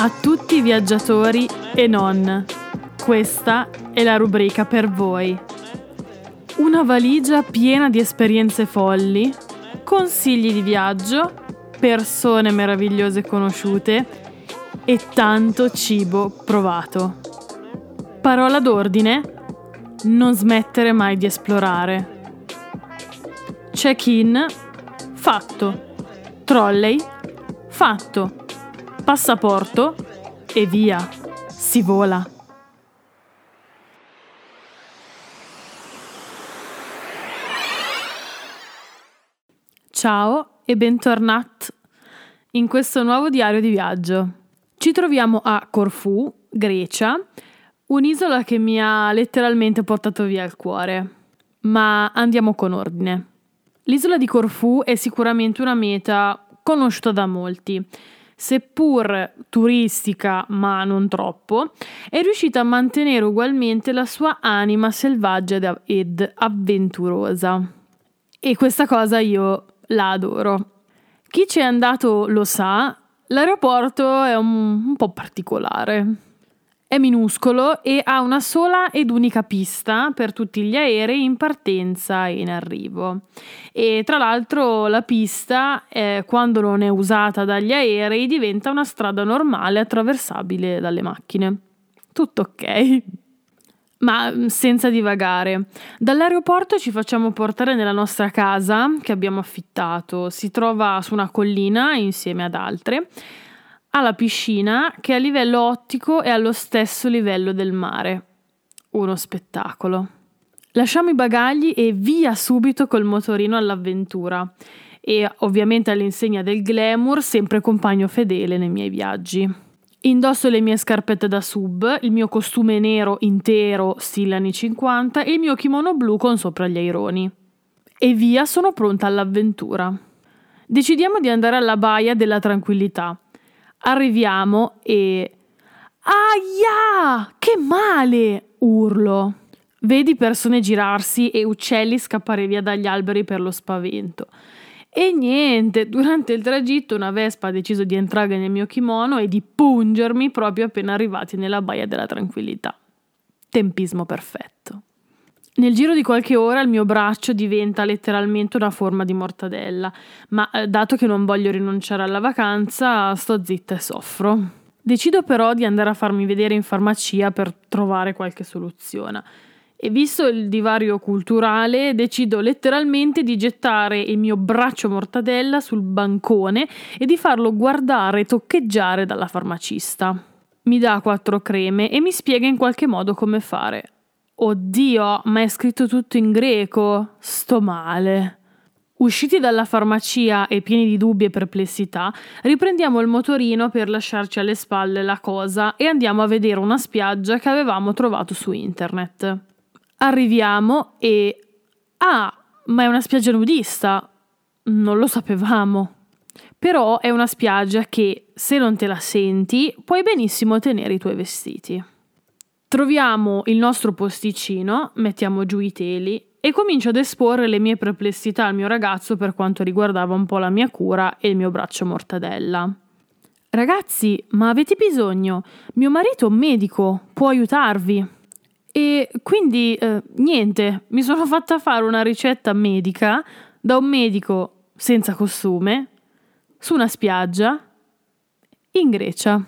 a tutti i viaggiatori e non. Questa è la rubrica per voi. Una valigia piena di esperienze folli, consigli di viaggio, persone meravigliose conosciute e tanto cibo provato. Parola d'ordine? Non smettere mai di esplorare. Check-in? Fatto. Trolley? Fatto. Passaporto? E via. Si vola. Ciao e bentornati in questo nuovo diario di viaggio. Ci troviamo a Corfù, Grecia, un'isola che mi ha letteralmente portato via il cuore. Ma andiamo con ordine. L'isola di Corfù è sicuramente una meta conosciuta da molti. Seppur turistica, ma non troppo, è riuscita a mantenere ugualmente la sua anima selvaggia ed avventurosa. E questa cosa io la adoro. Chi ci è andato lo sa, l'aeroporto è un, un po' particolare. È minuscolo e ha una sola ed unica pista per tutti gli aerei in partenza e in arrivo. E tra l'altro la pista, eh, quando non è usata dagli aerei, diventa una strada normale attraversabile dalle macchine. Tutto ok. Ma mm, senza divagare, dall'aeroporto ci facciamo portare nella nostra casa che abbiamo affittato. Si trova su una collina insieme ad altre. Ha la piscina che a livello ottico è allo stesso livello del mare. Uno spettacolo. Lasciamo i bagagli e via subito col motorino all'avventura. E ovviamente all'insegna del glamour, sempre compagno fedele nei miei viaggi. Indosso le mie scarpette da sub, il mio costume nero intero stile anni 50 e il mio kimono blu con sopra gli aironi. E via, sono pronta all'avventura. Decidiamo di andare alla baia della tranquillità. Arriviamo e... Aia! Che male! urlo. Vedi persone girarsi e uccelli scappare via dagli alberi per lo spavento. E niente, durante il tragitto una vespa ha deciso di entrare nel mio kimono e di pungermi proprio appena arrivati nella baia della tranquillità. Tempismo perfetto. Nel giro di qualche ora il mio braccio diventa letteralmente una forma di mortadella, ma eh, dato che non voglio rinunciare alla vacanza, sto zitta e soffro. Decido però di andare a farmi vedere in farmacia per trovare qualche soluzione. E visto il divario culturale, decido letteralmente di gettare il mio braccio mortadella sul bancone e di farlo guardare e toccheggiare dalla farmacista. Mi dà quattro creme e mi spiega in qualche modo come fare. Oddio, ma è scritto tutto in greco. Sto male. Usciti dalla farmacia e pieni di dubbi e perplessità, riprendiamo il motorino per lasciarci alle spalle la cosa e andiamo a vedere una spiaggia che avevamo trovato su internet. Arriviamo e... Ah, ma è una spiaggia nudista. Non lo sapevamo. Però è una spiaggia che, se non te la senti, puoi benissimo tenere i tuoi vestiti. Troviamo il nostro posticino, mettiamo giù i teli e comincio ad esporre le mie perplessità al mio ragazzo per quanto riguardava un po' la mia cura e il mio braccio mortadella. Ragazzi, ma avete bisogno? Mio marito è un medico, può aiutarvi. E quindi eh, niente, mi sono fatta fare una ricetta medica da un medico senza costume su una spiaggia in Grecia.